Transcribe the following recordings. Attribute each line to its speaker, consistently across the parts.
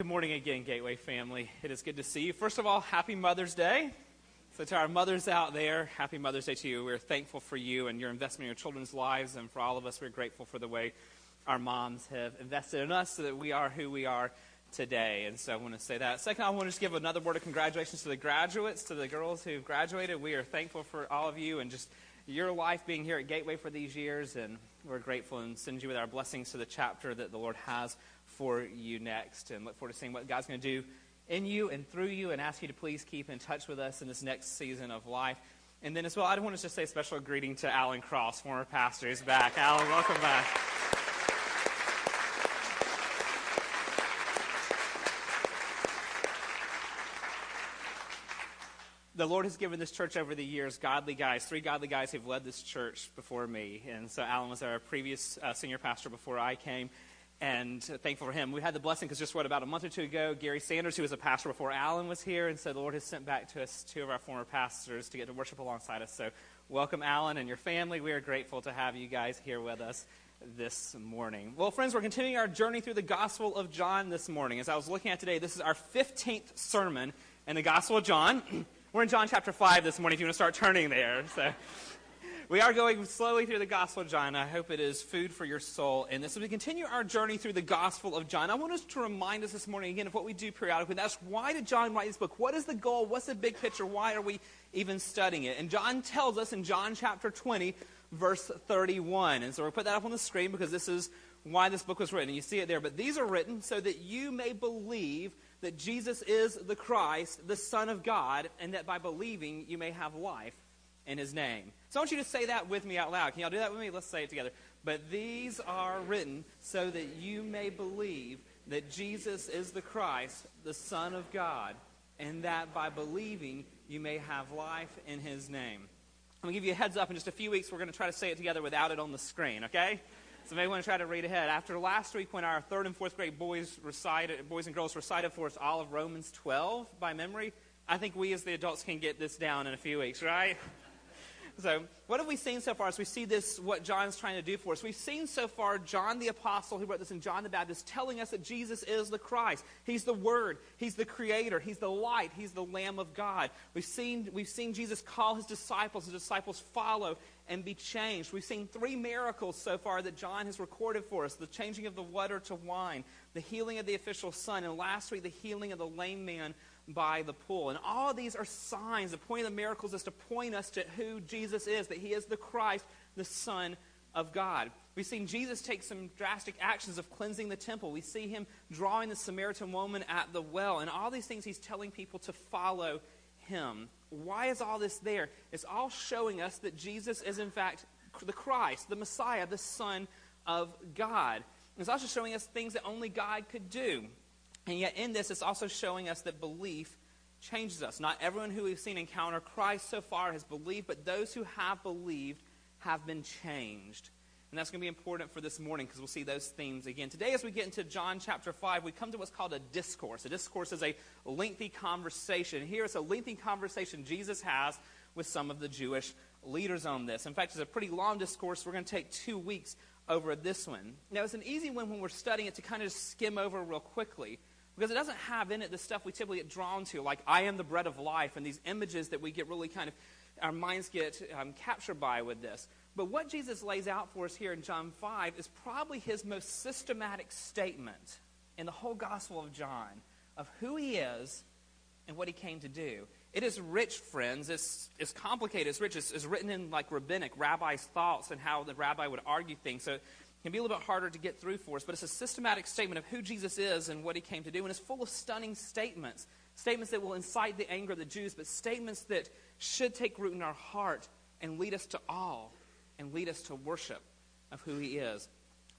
Speaker 1: Good morning again, Gateway family. It is good to see you. First of all, happy Mother's Day. So, to our mothers out there, happy Mother's Day to you. We're thankful for you and your investment in your children's lives. And for all of us, we're grateful for the way our moms have invested in us so that we are who we are today. And so, I want to say that. Second, I want to just give another word of congratulations to the graduates, to the girls who've graduated. We are thankful for all of you and just your life being here at Gateway for these years. And we're grateful and send you with our blessings to the chapter that the Lord has for you next and look forward to seeing what God's going to do in you and through you and ask you to please keep in touch with us in this next season of life. And then as well, I want to just say a special greeting to Alan Cross, former pastor. He's back. Alan, welcome back. the Lord has given this church over the years godly guys, three godly guys who've led this church before me. And so Alan was our previous uh, senior pastor before I came and thankful for him. We had the blessing because just what about a month or two ago, Gary Sanders, who was a pastor before Alan, was here, and so the Lord has sent back to us two of our former pastors to get to worship alongside us. So, welcome, Alan and your family. We are grateful to have you guys here with us this morning. Well, friends, we're continuing our journey through the Gospel of John this morning. As I was looking at today, this is our 15th sermon in the Gospel of John. We're in John chapter 5 this morning if you want to start turning there. So we are going slowly through the Gospel of John. I hope it is food for your soul this. As we continue our journey through the Gospel of John, I want us to remind us this morning again of what we do periodically. That's why did John write this book? What is the goal? What's the big picture? Why are we even studying it? And John tells us in John chapter 20, verse 31. And so we'll put that up on the screen because this is why this book was written. And you see it there. But these are written so that you may believe that Jesus is the Christ, the Son of God, and that by believing you may have life in his name. So I want you to say that with me out loud. Can y'all do that with me? Let's say it together. But these are written so that you may believe that Jesus is the Christ, the Son of God, and that by believing you may have life in his name. I'm going to give you a heads up in just a few weeks. We're going to try to say it together without it on the screen, okay? So maybe want to try to read ahead. After last week, when our third and fourth grade boys recited, boys and girls recited for us all of Romans 12 by memory, I think we as the adults can get this down in a few weeks, right? So, what have we seen so far as we see this, what John's trying to do for us? We've seen so far John the Apostle, who wrote this in John the Baptist, telling us that Jesus is the Christ. He's the Word. He's the Creator. He's the light. He's the Lamb of God. We've seen, we've seen Jesus call his disciples. His disciples follow and be changed. We've seen three miracles so far that John has recorded for us the changing of the water to wine, the healing of the official son, and last week, the healing of the lame man by the pool. And all these are signs. The point of the miracles is to point us to who Jesus is, that he is the Christ, the Son of God. We've seen Jesus take some drastic actions of cleansing the temple. We see him drawing the Samaritan woman at the well. And all these things he's telling people to follow him. Why is all this there? It's all showing us that Jesus is, in fact, the Christ, the Messiah, the Son of God. It's also showing us things that only God could do. And yet, in this, it's also showing us that belief changes us. Not everyone who we've seen encounter Christ so far has believed, but those who have believed have been changed. And that's going to be important for this morning because we'll see those themes again. Today, as we get into John chapter 5, we come to what's called a discourse. A discourse is a lengthy conversation. Here is a lengthy conversation Jesus has with some of the Jewish leaders on this. In fact, it's a pretty long discourse. We're going to take two weeks over this one. Now, it's an easy one when we're studying it to kind of skim over real quickly because it doesn't have in it the stuff we typically get drawn to, like I am the bread of life, and these images that we get really kind of, our minds get um, captured by with this. But what Jesus lays out for us here in John 5 is probably his most systematic statement in the whole Gospel of John of who he is and what he came to do. It is rich, friends. It's, it's complicated. It's rich. It's, it's written in like rabbinic, rabbi's thoughts and how the rabbi would argue things. So can be a little bit harder to get through for us, but it's a systematic statement of who Jesus is and what he came to do. And it's full of stunning statements. Statements that will incite the anger of the Jews, but statements that should take root in our heart and lead us to awe and lead us to worship of who he is.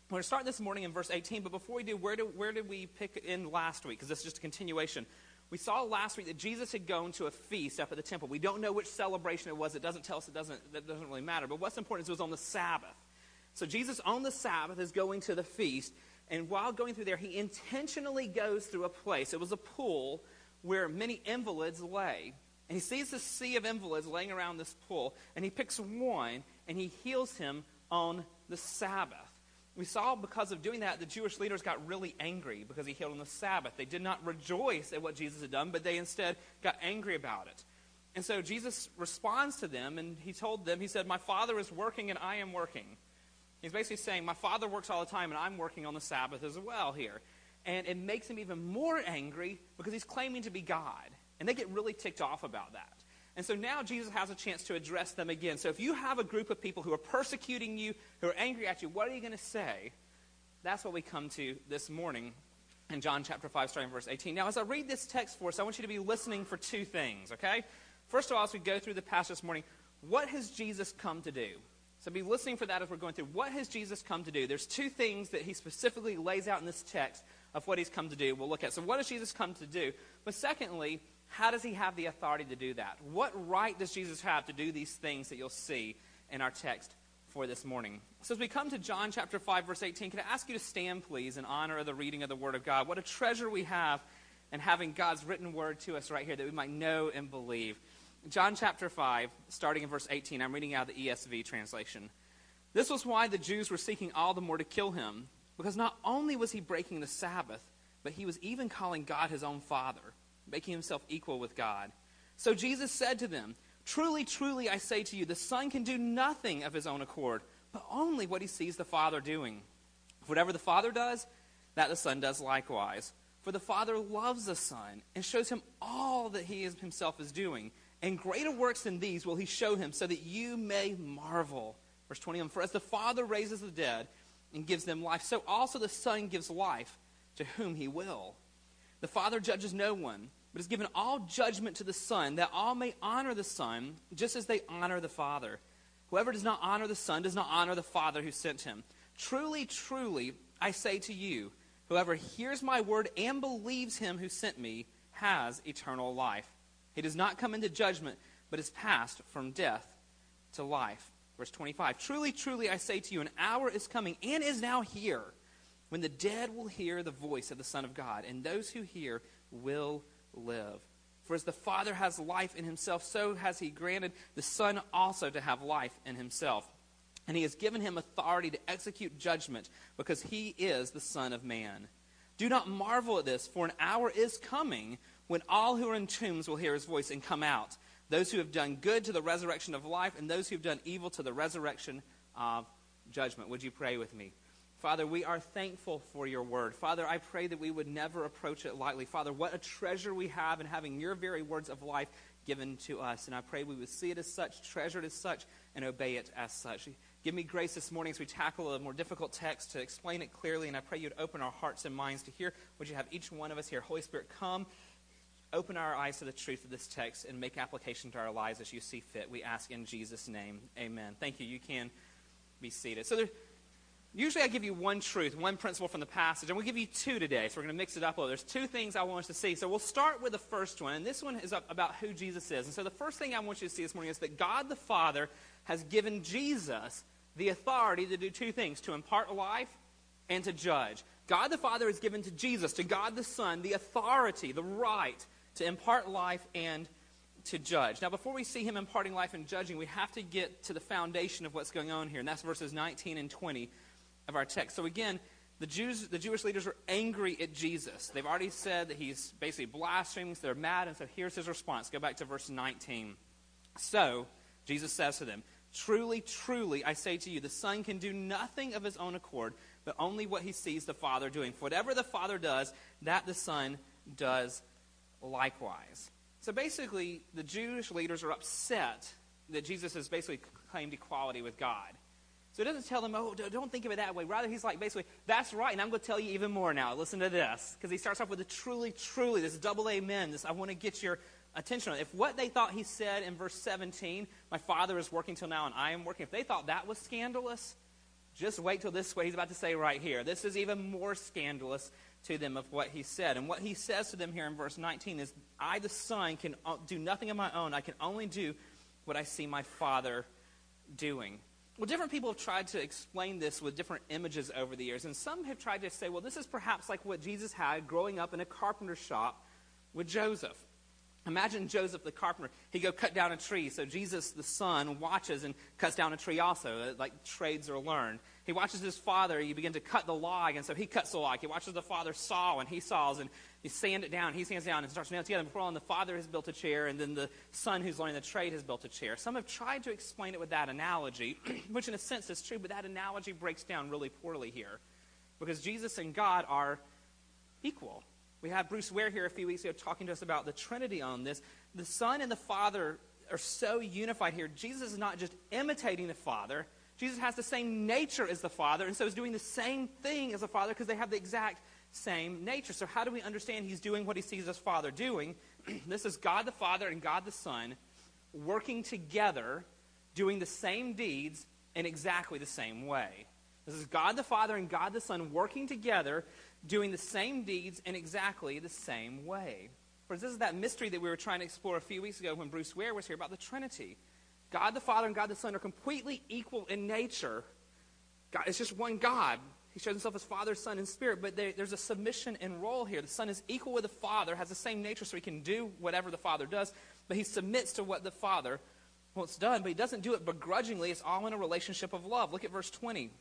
Speaker 1: We're going to start this morning in verse 18, but before we do, where did, where did we pick in last week? Because this is just a continuation. We saw last week that Jesus had gone to a feast up at the temple. We don't know which celebration it was. It doesn't tell us. It doesn't, that doesn't really matter. But what's important is it was on the Sabbath. So Jesus on the Sabbath is going to the feast, and while going through there, he intentionally goes through a place. It was a pool where many invalids lay. And he sees this sea of invalids laying around this pool, and he picks one and he heals him on the Sabbath. we saw because of doing that, the Jewish leaders got really angry because he healed on the Sabbath. They did not rejoice at what Jesus had done, but they instead got angry about it. And so Jesus responds to them, and he told them, He said, My Father is working, and I am working. He's basically saying, My Father works all the time, and I'm working on the Sabbath as well here. And it makes him even more angry because he's claiming to be God. And they get really ticked off about that. And so now Jesus has a chance to address them again. So if you have a group of people who are persecuting you, who are angry at you, what are you going to say? That's what we come to this morning in John chapter 5, starting verse 18. Now, as I read this text for us, I want you to be listening for two things, okay? First of all, as we go through the passage this morning, what has Jesus come to do? So be listening for that as we're going through. What has Jesus come to do? There's two things that he specifically lays out in this text of what he's come to do. We'll look at. So what has Jesus come to do? But secondly, how does he have the authority to do that? What right does Jesus have to do these things that you'll see in our text for this morning? So as we come to John chapter 5 verse 18, can I ask you to stand please in honor of the reading of the word of God? What a treasure we have in having God's written word to us right here that we might know and believe. John chapter 5, starting in verse 18, I'm reading out the ESV translation. This was why the Jews were seeking all the more to kill him, because not only was he breaking the Sabbath, but he was even calling God his own Father, making himself equal with God. So Jesus said to them, Truly, truly, I say to you, the Son can do nothing of his own accord, but only what he sees the Father doing. Whatever the Father does, that the Son does likewise. For the Father loves the Son and shows him all that he himself is doing and greater works than these will he show him, so that you may marvel. Verse 21 For as the Father raises the dead and gives them life, so also the Son gives life to whom he will. The Father judges no one, but has given all judgment to the Son, that all may honor the Son, just as they honor the Father. Whoever does not honor the Son does not honor the Father who sent him. Truly, truly, I say to you, whoever hears my word and believes him who sent me has eternal life he does not come into judgment, but is passed from death to life. Verse 25 Truly, truly, I say to you, an hour is coming and is now here when the dead will hear the voice of the Son of God, and those who hear will live. For as the Father has life in himself, so has he granted the Son also to have life in himself. And he has given him authority to execute judgment, because he is the Son of Man. Do not marvel at this, for an hour is coming when all who are in tombs will hear his voice and come out. Those who have done good to the resurrection of life, and those who have done evil to the resurrection of judgment. Would you pray with me? Father, we are thankful for your word. Father, I pray that we would never approach it lightly. Father, what a treasure we have in having your very words of life given to us. And I pray we would see it as such, treasure it as such, and obey it as such. Give me grace this morning as we tackle a more difficult text to explain it clearly. And I pray you'd open our hearts and minds to hear. Would you have each one of us here? Holy Spirit, come open our eyes to the truth of this text and make application to our lives as you see fit. We ask in Jesus' name. Amen. Thank you. You can be seated. So there, usually I give you one truth, one principle from the passage, and we'll give you two today. So we're going to mix it up a little. There's two things I want us to see. So we'll start with the first one, and this one is about who Jesus is. And so the first thing I want you to see this morning is that God the Father has given Jesus the authority to do two things to impart life and to judge. God the Father has given to Jesus, to God the Son, the authority, the right to impart life and to judge. Now, before we see him imparting life and judging, we have to get to the foundation of what's going on here, and that's verses 19 and 20 of our text. So, again, the Jews, the Jewish leaders are angry at Jesus. They've already said that he's basically blaspheming, so they're mad, and so here's his response. Go back to verse 19. So, Jesus says to them, Truly, truly, I say to you, the Son can do nothing of his own accord, but only what he sees the Father doing. For whatever the Father does, that the Son does likewise. So basically, the Jewish leaders are upset that Jesus has basically claimed equality with God. So it doesn't tell them, oh, don't think of it that way. Rather, he's like, basically, that's right, and I'm going to tell you even more now. Listen to this. Because he starts off with a truly, truly, this double amen, this I want to get your attention on. If what they thought he said in verse 17, my father is working till now and I am working, if they thought that was scandalous, just wait till this what he's about to say right here. This is even more scandalous to them of what he said. And what he says to them here in verse 19 is, I, the Son, can uh, do nothing of my own. I can only do what I see my Father doing. Well, different people have tried to explain this with different images over the years. And some have tried to say, well, this is perhaps like what Jesus had growing up in a carpenter shop with Joseph. Imagine Joseph the carpenter. He go cut down a tree. So Jesus the son watches and cuts down a tree also. Uh, like trades are learned. He watches his father, you begin to cut the log, and so he cuts the log. He watches the father saw, and he saws, and he sand it down. He sands down and starts to nail it together. Before long, the father has built a chair, and then the son who's learning the trade has built a chair. Some have tried to explain it with that analogy, which in a sense is true, but that analogy breaks down really poorly here. Because Jesus and God are equal. We had Bruce Ware here a few weeks ago talking to us about the Trinity on this. The Son and the Father are so unified here. Jesus is not just imitating the Father, Jesus has the same nature as the Father, and so is doing the same thing as the Father because they have the exact same nature. So, how do we understand he's doing what he sees his Father doing? this is God the Father and God the Son working together, doing the same deeds in exactly the same way. This is God the Father and God the Son working together, doing the same deeds in exactly the same way. For this is that mystery that we were trying to explore a few weeks ago when Bruce Ware was here about the Trinity. God the Father and God the Son are completely equal in nature. God, it's just one God. He shows himself as Father, Son, and Spirit, but there's a submission and role here. The Son is equal with the Father, has the same nature, so he can do whatever the Father does, but he submits to what the Father wants done, but he doesn't do it begrudgingly. It's all in a relationship of love. Look at verse 20.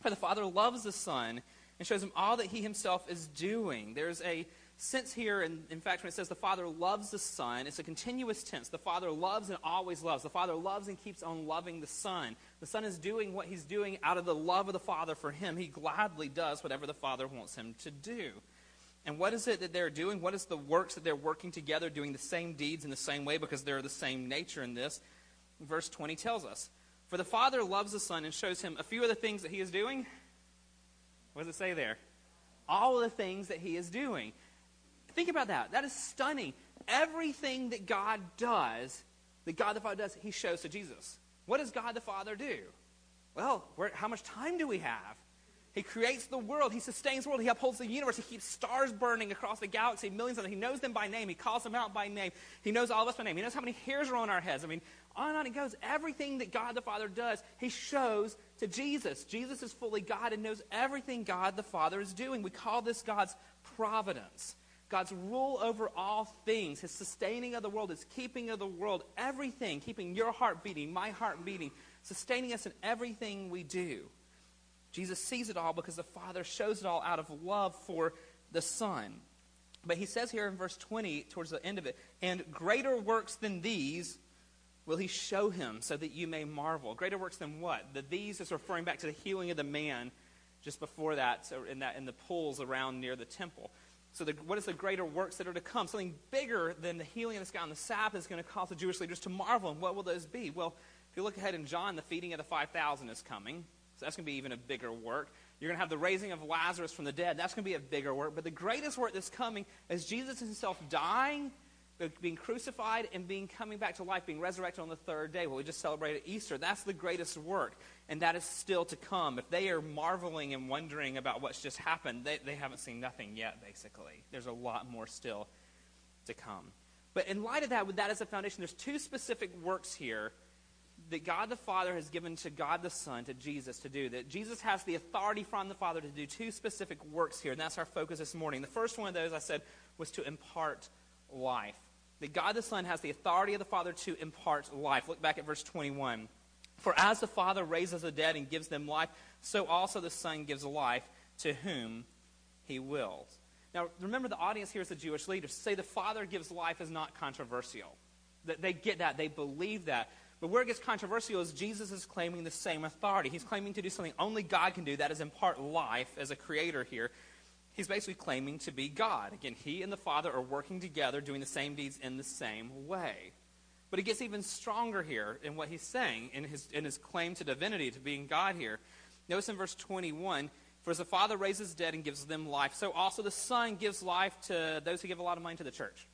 Speaker 1: For the Father loves the Son and shows him all that he himself is doing. There's a sense here, and in fact, when it says the Father loves the Son, it's a continuous tense. The Father loves and always loves. The Father loves and keeps on loving the Son. The Son is doing what he's doing out of the love of the Father for him. He gladly does whatever the Father wants him to do. And what is it that they're doing? What is the works that they're working together, doing the same deeds in the same way because they're the same nature in this? Verse 20 tells us For the Father loves the Son and shows him a few of the things that he is doing. What does it say there? All the things that he is doing. Think about that. That is stunning. Everything that God does, that God the Father does, he shows to Jesus. What does God the Father do? Well, where, how much time do we have? He creates the world. He sustains the world. He upholds the universe. He keeps stars burning across the galaxy, millions of them. He knows them by name. He calls them out by name. He knows all of us by name. He knows how many hairs are on our heads. I mean, on and on it goes. Everything that God the Father does, he shows to Jesus. Jesus is fully God and knows everything God the Father is doing. We call this God's providence. God's rule over all things, his sustaining of the world, his keeping of the world, everything, keeping your heart beating, my heart beating, sustaining us in everything we do. Jesus sees it all because the Father shows it all out of love for the Son. But he says here in verse 20, towards the end of it, and greater works than these will he show him so that you may marvel. Greater works than what? The these is referring back to the healing of the man just before that, so in, that, in the pools around near the temple. So, the, what is the greater works that are to come? Something bigger than the healing of this guy on the Sabbath is going to cause the Jewish leaders to marvel. And what will those be? Well, if you look ahead in John, the feeding of the 5,000 is coming. So, that's going to be even a bigger work. You're going to have the raising of Lazarus from the dead. That's going to be a bigger work. But the greatest work that's coming is Jesus himself dying being crucified and being coming back to life, being resurrected on the third day. Well, we just celebrated Easter. That's the greatest work, and that is still to come. If they are marveling and wondering about what's just happened, they, they haven't seen nothing yet, basically. There's a lot more still to come. But in light of that, with that as a foundation, there's two specific works here that God the Father has given to God the Son, to Jesus to do. That Jesus has the authority from the Father to do two specific works here, and that's our focus this morning. The first one of those, I said, was to impart life that God the Son has the authority of the Father to impart life. Look back at verse 21. For as the Father raises the dead and gives them life, so also the Son gives life to whom he wills. Now, remember, the audience here is the Jewish leaders. To say the Father gives life is not controversial. They get that, they believe that. But where it gets controversial is Jesus is claiming the same authority. He's claiming to do something only God can do, that is, impart life as a creator here he's basically claiming to be God. Again, he and the Father are working together, doing the same deeds in the same way. But it gets even stronger here in what he's saying in his, in his claim to divinity, to being God here. Notice in verse 21 For as the Father raises dead and gives them life, so also the Son gives life to those who give a lot of money to the church,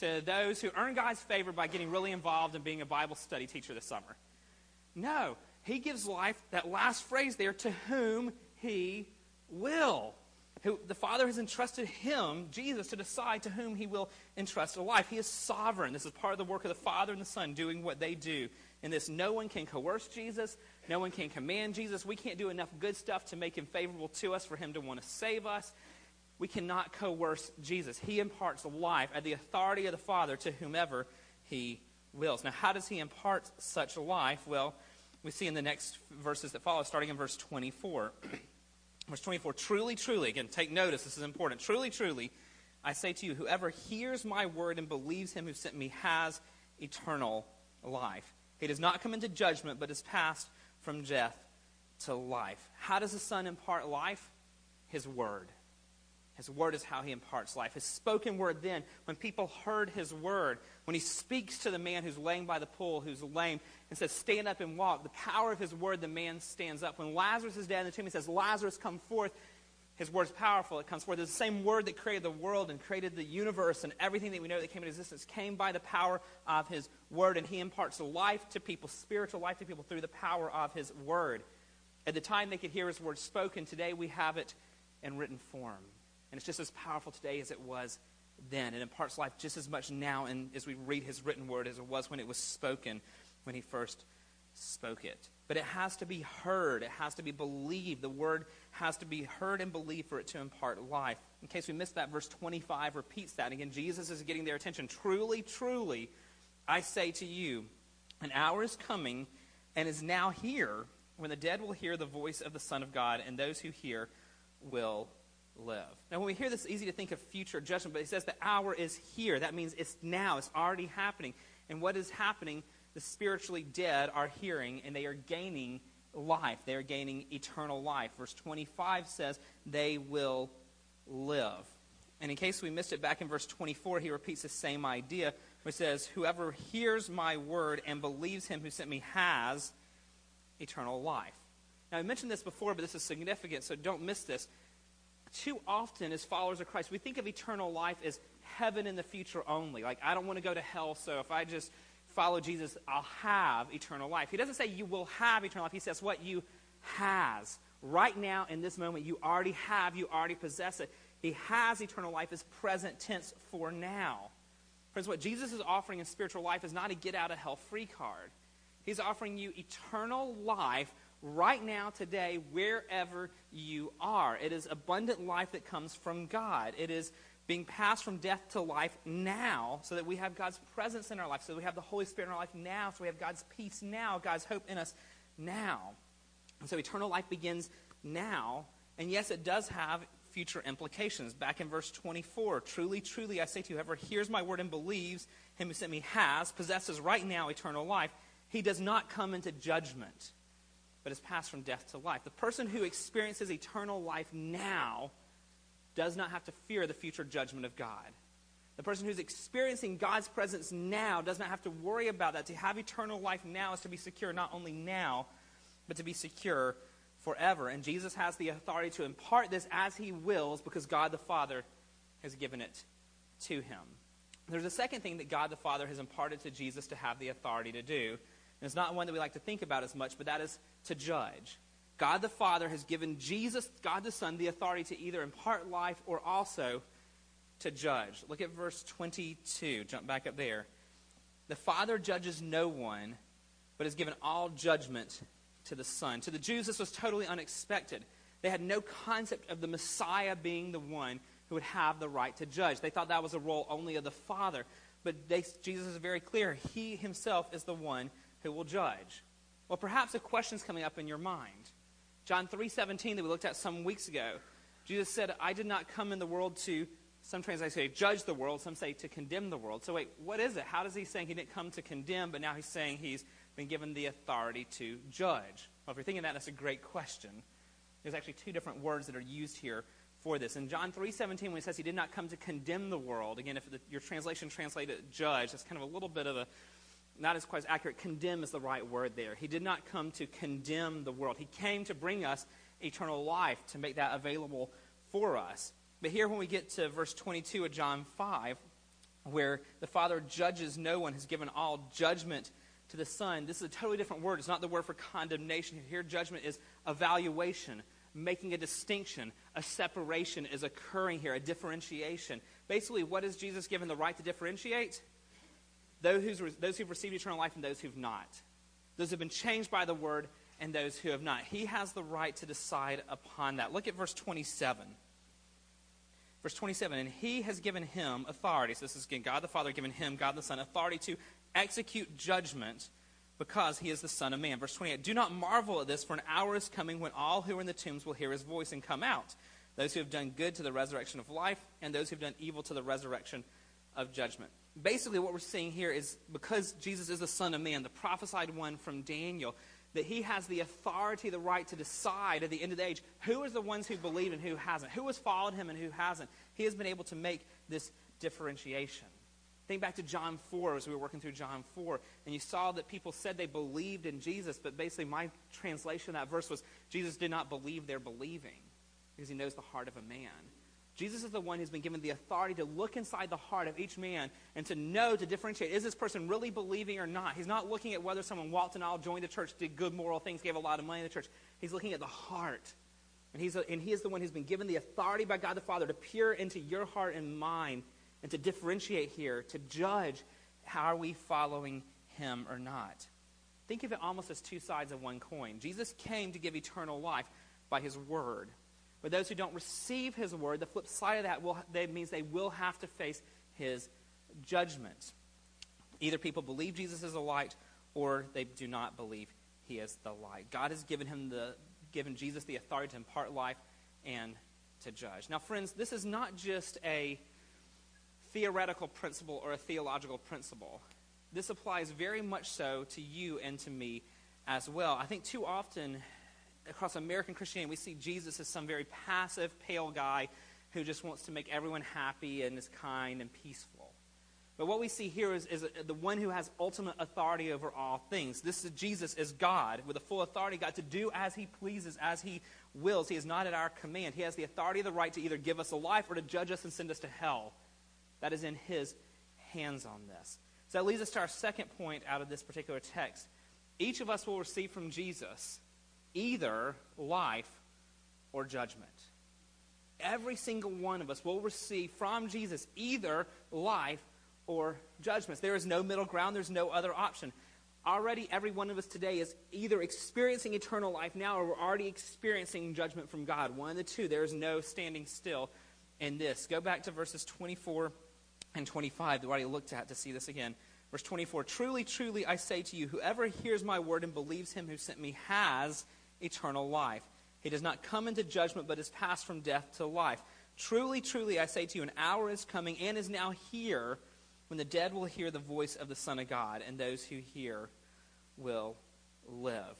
Speaker 1: to those who earn God's favor by getting really involved in being a Bible study teacher this summer. No, he gives life, that last phrase there, to whom he will who the Father has entrusted him, Jesus, to decide to whom he will entrust a life. He is sovereign. This is part of the work of the Father and the Son doing what they do. In this, no one can coerce Jesus. No one can command Jesus. We can't do enough good stuff to make him favorable to us for him to want to save us. We cannot coerce Jesus. He imparts life at the authority of the Father to whomever he wills. Now, how does he impart such life? Well, we see in the next verses that follow, starting in verse 24. verse 24 Truly, truly, again, take notice, this is important. Truly, truly, I say to you, whoever hears my word and believes him who sent me has eternal life. He does not come into judgment, but is passed from death to life. How does the Son impart life? His word. His word is how he imparts life. His spoken word then, when people heard his word, when he speaks to the man who's laying by the pool, who's lame, and says, Stand up and walk, the power of his word, the man stands up. When Lazarus is dead in the tomb, he says, Lazarus, come forth. His word is powerful. It comes forth. It's the same word that created the world and created the universe and everything that we know that came into existence came by the power of his word. And he imparts life to people, spiritual life to people through the power of his word. At the time they could hear his word spoken, today we have it in written form. And it's just as powerful today as it was then. It imparts life just as much now and as we read his written word as it was when it was spoken, when he first spoke it. But it has to be heard. It has to be believed. The word has to be heard and believed for it to impart life. In case we missed that, verse 25 repeats that. Again, Jesus is getting their attention. Truly, truly, I say to you, an hour is coming and is now here when the dead will hear the voice of the Son of God, and those who hear will live. Now, when we hear this, easy to think of future judgment, but he says the hour is here. That means it's now, it's already happening. And what is happening? The spiritually dead are hearing, and they are gaining life. They are gaining eternal life. Verse 25 says, they will live. And in case we missed it back in verse 24, he repeats the same idea, which says, Whoever hears my word and believes him who sent me has eternal life. Now, I mentioned this before, but this is significant, so don't miss this. Too often, as followers of Christ, we think of eternal life as heaven in the future only. Like, I don't want to go to hell, so if I just follow Jesus, I'll have eternal life. He doesn't say you will have eternal life. He says what you has. Right now, in this moment, you already have, you already possess it. He has eternal life is present tense for now. Friends, what Jesus is offering in spiritual life is not a get out of hell free card. He's offering you eternal life right now, today, wherever you are. It is abundant life that comes from God. It is being passed from death to life now so that we have God's presence in our life, so we have the Holy Spirit in our life now, so we have God's peace now, God's hope in us now. And so eternal life begins now. And yes, it does have future implications. Back in verse 24, truly, truly, I say to you, whoever hears my word and believes him who sent me has, possesses right now eternal life. He does not come into judgment, but has passed from death to life. The person who experiences eternal life now does not have to fear the future judgment of God. The person who's experiencing God's presence now does not have to worry about that. To have eternal life now is to be secure not only now, but to be secure forever. And Jesus has the authority to impart this as he wills because God the Father has given it to him. There's a second thing that God the Father has imparted to Jesus to have the authority to do. And it's not one that we like to think about as much, but that is to judge. God the Father has given Jesus, God the Son, the authority to either impart life or also to judge. Look at verse 22. Jump back up there. The Father judges no one, but has given all judgment to the Son. To the Jews, this was totally unexpected. They had no concept of the Messiah being the one who would have the right to judge. They thought that was a role only of the Father. But they, Jesus is very clear. He himself is the one who will judge. Well, perhaps a question's coming up in your mind. John 3:17 that we looked at some weeks ago. Jesus said, "I did not come in the world to some translations say judge the world, some say to condemn the world." So wait, what is it? How does he saying he didn't come to condemn, but now he's saying he's been given the authority to judge? Well, if you're thinking that, that's a great question. There's actually two different words that are used here for this. In John 3:17 when he says he did not come to condemn the world, again if the, your translation translated judge, that's kind of a little bit of a not as quite as accurate. Condemn is the right word there. He did not come to condemn the world. He came to bring us eternal life, to make that available for us. But here, when we get to verse 22 of John 5, where the Father judges no one, has given all judgment to the Son, this is a totally different word. It's not the word for condemnation. Here, judgment is evaluation, making a distinction. A separation is occurring here, a differentiation. Basically, what is Jesus given the right to differentiate? Those, those who've received eternal life and those who've not. Those who've been changed by the word and those who have not. He has the right to decide upon that. Look at verse 27. Verse 27, and he has given him authority. So this is again God the Father given him, God the Son, authority to execute judgment because he is the Son of Man. Verse 28 Do not marvel at this, for an hour is coming when all who are in the tombs will hear his voice and come out. Those who have done good to the resurrection of life, and those who have done evil to the resurrection of judgment. Basically, what we're seeing here is because Jesus is the Son of Man, the prophesied one from Daniel, that he has the authority, the right to decide at the end of the age who is the ones who believe and who hasn't, who has followed him and who hasn't. He has been able to make this differentiation. Think back to John 4 as we were working through John 4, and you saw that people said they believed in Jesus, but basically my translation of that verse was Jesus did not believe their believing because he knows the heart of a man. Jesus is the one who's been given the authority to look inside the heart of each man and to know, to differentiate, is this person really believing or not? He's not looking at whether someone walked an aisle, joined the church, did good moral things, gave a lot of money to the church. He's looking at the heart. And, he's a, and he is the one who's been given the authority by God the Father to peer into your heart and mind and to differentiate here, to judge how are we following him or not. Think of it almost as two sides of one coin. Jesus came to give eternal life by his word. But those who don't receive his word, the flip side of that, will, that means they will have to face his judgment. Either people believe Jesus is a light or they do not believe he is the light. God has given him the given Jesus the authority to impart life and to judge. Now, friends, this is not just a theoretical principle or a theological principle. This applies very much so to you and to me as well. I think too often across American Christianity, we see Jesus as some very passive, pale guy who just wants to make everyone happy and is kind and peaceful. But what we see here is, is the one who has ultimate authority over all things. This is Jesus as God, with a full authority, God, to do as he pleases, as he wills. He is not at our command. He has the authority, the right to either give us a life or to judge us and send us to hell. That is in his hands on this. So that leads us to our second point out of this particular text. Each of us will receive from Jesus either life or judgment. Every single one of us will receive from Jesus either life or judgments. There is no middle ground, there's no other option. Already, every one of us today is either experiencing eternal life now or we're already experiencing judgment from God. One of the two. There is no standing still in this. Go back to verses 24 and 25 that we already looked at to see this again. Verse 24 Truly, truly, I say to you, whoever hears my word and believes him who sent me has eternal life. He does not come into judgment, but is passed from death to life. Truly, truly, I say to you, an hour is coming and is now here when the dead will hear the voice of the Son of God, and those who hear will live.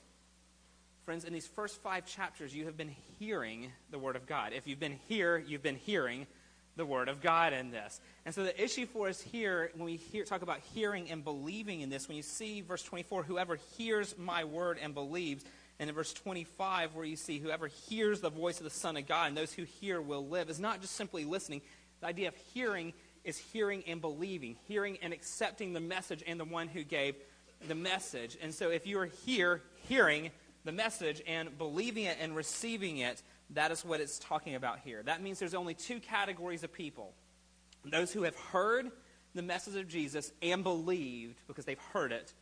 Speaker 1: Friends, in these first five chapters, you have been hearing the Word of God. If you've been here, you've been hearing the Word of God in this. And so the issue for us here, when we hear, talk about hearing and believing in this, when you see verse 24, whoever hears my word and believes, and in verse 25, where you see whoever hears the voice of the Son of God and those who hear will live, is not just simply listening. The idea of hearing is hearing and believing, hearing and accepting the message and the one who gave the message. And so if you are here hearing the message and believing it and receiving it, that is what it's talking about here. That means there's only two categories of people those who have heard the message of Jesus and believed because they've heard it,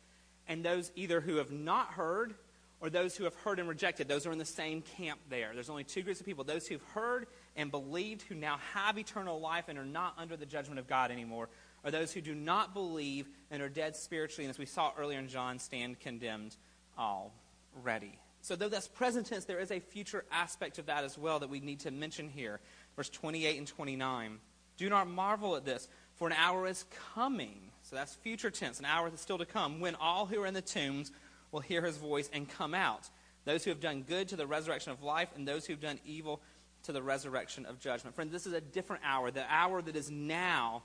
Speaker 1: and those either who have not heard or those who have heard and rejected. Those are in the same camp there. There's only two groups of people those who've heard and believed, who now have eternal life and are not under the judgment of God anymore, or those who do not believe and are dead spiritually, and as we saw earlier in John, stand condemned already. So, though that's present tense, there is a future aspect of that as well that we need to mention here. Verse 28 and 29. Do not marvel at this, for an hour is coming. So, that's future tense, an hour is still to come, when all who are in the tombs will hear his voice and come out. Those who have done good to the resurrection of life, and those who have done evil to the resurrection of judgment. Friend, this is a different hour. The hour that is now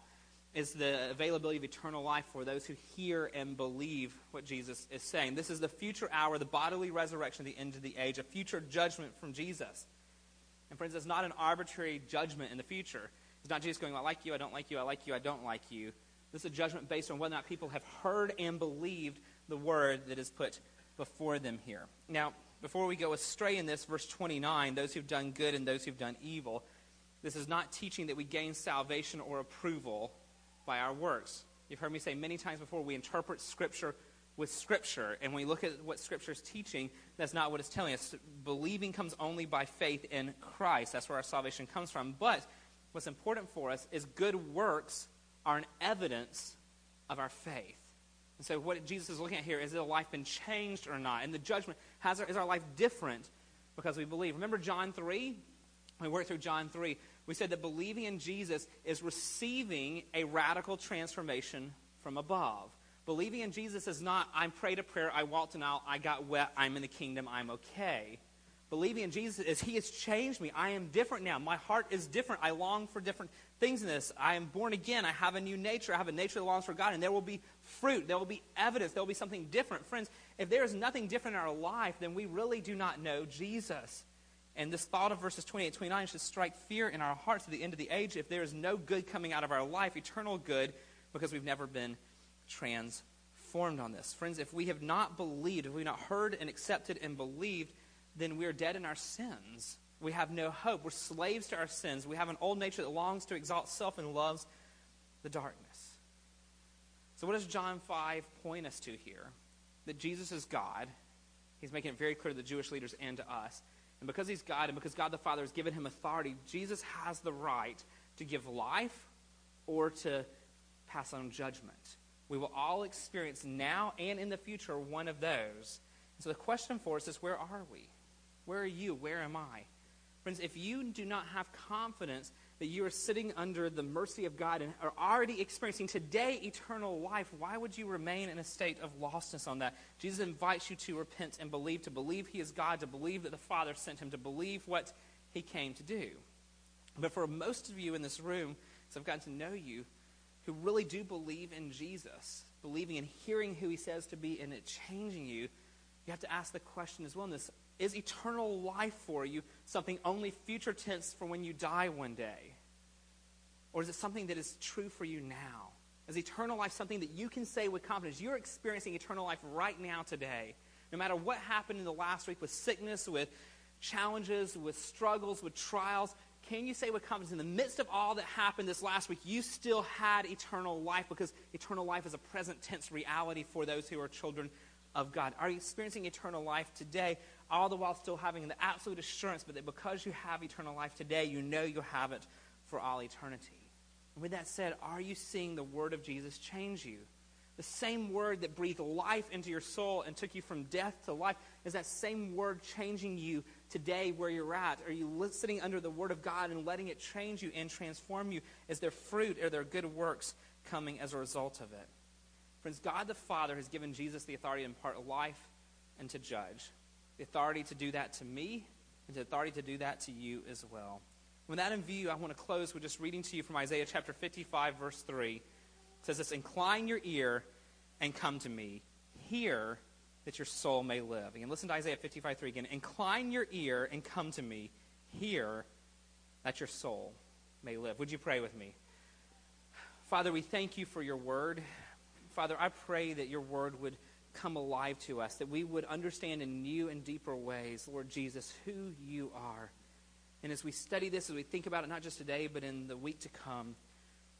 Speaker 1: is the availability of eternal life for those who hear and believe what Jesus is saying. This is the future hour, the bodily resurrection, the end of the age, a future judgment from Jesus. And friends, it's not an arbitrary judgment in the future. It's not Jesus going, I like you, I don't like you, I like you, I don't like you. This is a judgment based on whether or not people have heard and believed the word that is put before them here. Now, before we go astray in this, verse 29, those who've done good and those who've done evil, this is not teaching that we gain salvation or approval by our works. You've heard me say many times before, we interpret Scripture with Scripture. And when we look at what Scripture is teaching, that's not what it's telling us. Believing comes only by faith in Christ. That's where our salvation comes from. But what's important for us is good works are an evidence of our faith. And so, what Jesus is looking at here is has life been changed or not? And the judgment has our, is our life different because we believe. Remember John 3? We worked through John 3. We said that believing in Jesus is receiving a radical transformation from above. Believing in Jesus is not, I prayed a prayer, I walked an aisle, I got wet, I'm in the kingdom, I'm okay. Believing in Jesus is He has changed me. I am different now. My heart is different. I long for different things in this. I am born again. I have a new nature. I have a nature that longs for God. And there will be fruit. There will be evidence. There will be something different. Friends, if there is nothing different in our life, then we really do not know Jesus. And this thought of verses 28 29 should strike fear in our hearts at the end of the age if there is no good coming out of our life, eternal good, because we've never been transformed on this. Friends, if we have not believed, if we've not heard and accepted and believed, then we are dead in our sins. We have no hope. We're slaves to our sins. We have an old nature that longs to exalt self and loves the darkness. So, what does John 5 point us to here? That Jesus is God. He's making it very clear to the Jewish leaders and to us. And because he's God and because God the Father has given him authority, Jesus has the right to give life or to pass on judgment. We will all experience now and in the future one of those. And So the question for us is where are we? Where are you? Where am I? Friends, if you do not have confidence that you are sitting under the mercy of God and are already experiencing today eternal life, why would you remain in a state of lostness on that? Jesus invites you to repent and believe, to believe He is God, to believe that the Father sent Him, to believe what He came to do. But for most of you in this room, as I've gotten to know you, who really do believe in Jesus, believing and hearing who He says to be, and it changing you, you have to ask the question as well in this is eternal life for you something only future tense for when you die one day? Or is it something that is true for you now? Is eternal life something that you can say with confidence? You're experiencing eternal life right now today. No matter what happened in the last week with sickness, with challenges, with struggles, with trials, can you say with confidence, in the midst of all that happened this last week, you still had eternal life because eternal life is a present tense reality for those who are children of God? Are you experiencing eternal life today, all the while still having the absolute assurance, but that because you have eternal life today, you know you have it for all eternity? And with that said, are you seeing the word of Jesus change you? The same word that breathed life into your soul and took you from death to life is that same word changing you today where you're at? Are you sitting under the word of God and letting it change you and transform you? Is there fruit? Are there good works coming as a result of it? Friends, God the Father has given Jesus the authority to impart life and to judge. The authority to do that to me and the authority to do that to you as well. With that in view, I want to close with just reading to you from Isaiah chapter 55, verse 3. It says this Incline your ear and come to me. Hear that your soul may live. Again, listen to Isaiah 55, 3 again. Incline your ear and come to me. Hear that your soul may live. Would you pray with me? Father, we thank you for your word. Father, I pray that your word would come alive to us, that we would understand in new and deeper ways, Lord Jesus, who you are. And as we study this, as we think about it, not just today, but in the week to come,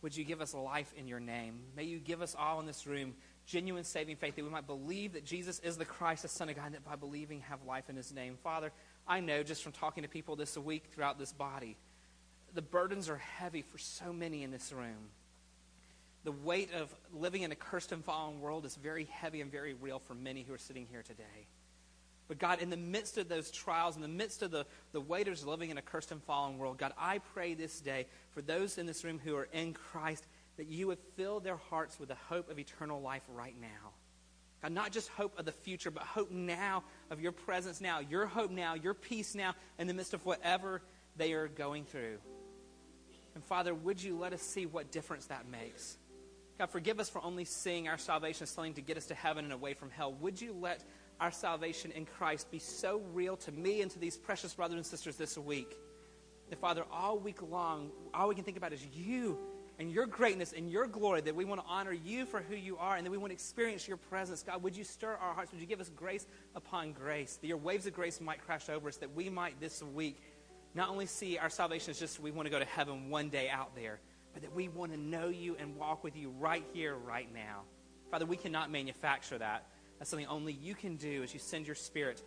Speaker 1: would you give us life in your name? May you give us all in this room genuine saving faith that we might believe that Jesus is the Christ, the Son of God, and that by believing have life in his name. Father, I know just from talking to people this week throughout this body, the burdens are heavy for so many in this room the weight of living in a cursed and fallen world is very heavy and very real for many who are sitting here today. But God, in the midst of those trials, in the midst of the, the of living in a cursed and fallen world, God, I pray this day for those in this room who are in Christ that you would fill their hearts with the hope of eternal life right now. God, not just hope of the future, but hope now of your presence now, your hope now, your peace now, in the midst of whatever they are going through. And Father, would you let us see what difference that makes? God, forgive us for only seeing our salvation as something to get us to heaven and away from hell. Would you let our salvation in Christ be so real to me and to these precious brothers and sisters this week that, Father, all week long, all we can think about is you and your greatness and your glory, that we want to honor you for who you are and that we want to experience your presence. God, would you stir our hearts? Would you give us grace upon grace, that your waves of grace might crash over us, that we might this week not only see our salvation as just we want to go to heaven one day out there but that we want to know you and walk with you right here, right now. Father, we cannot manufacture that. That's something only you can do as you send your spirit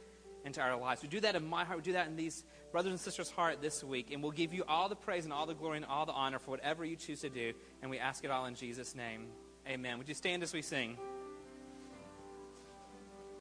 Speaker 1: into our lives. We do that in my heart. We do that in these brothers and sisters' heart this week. And we'll give you all the praise and all the glory and all the honor for whatever you choose to do. And we ask it all in Jesus' name. Amen. Would you stand as we sing?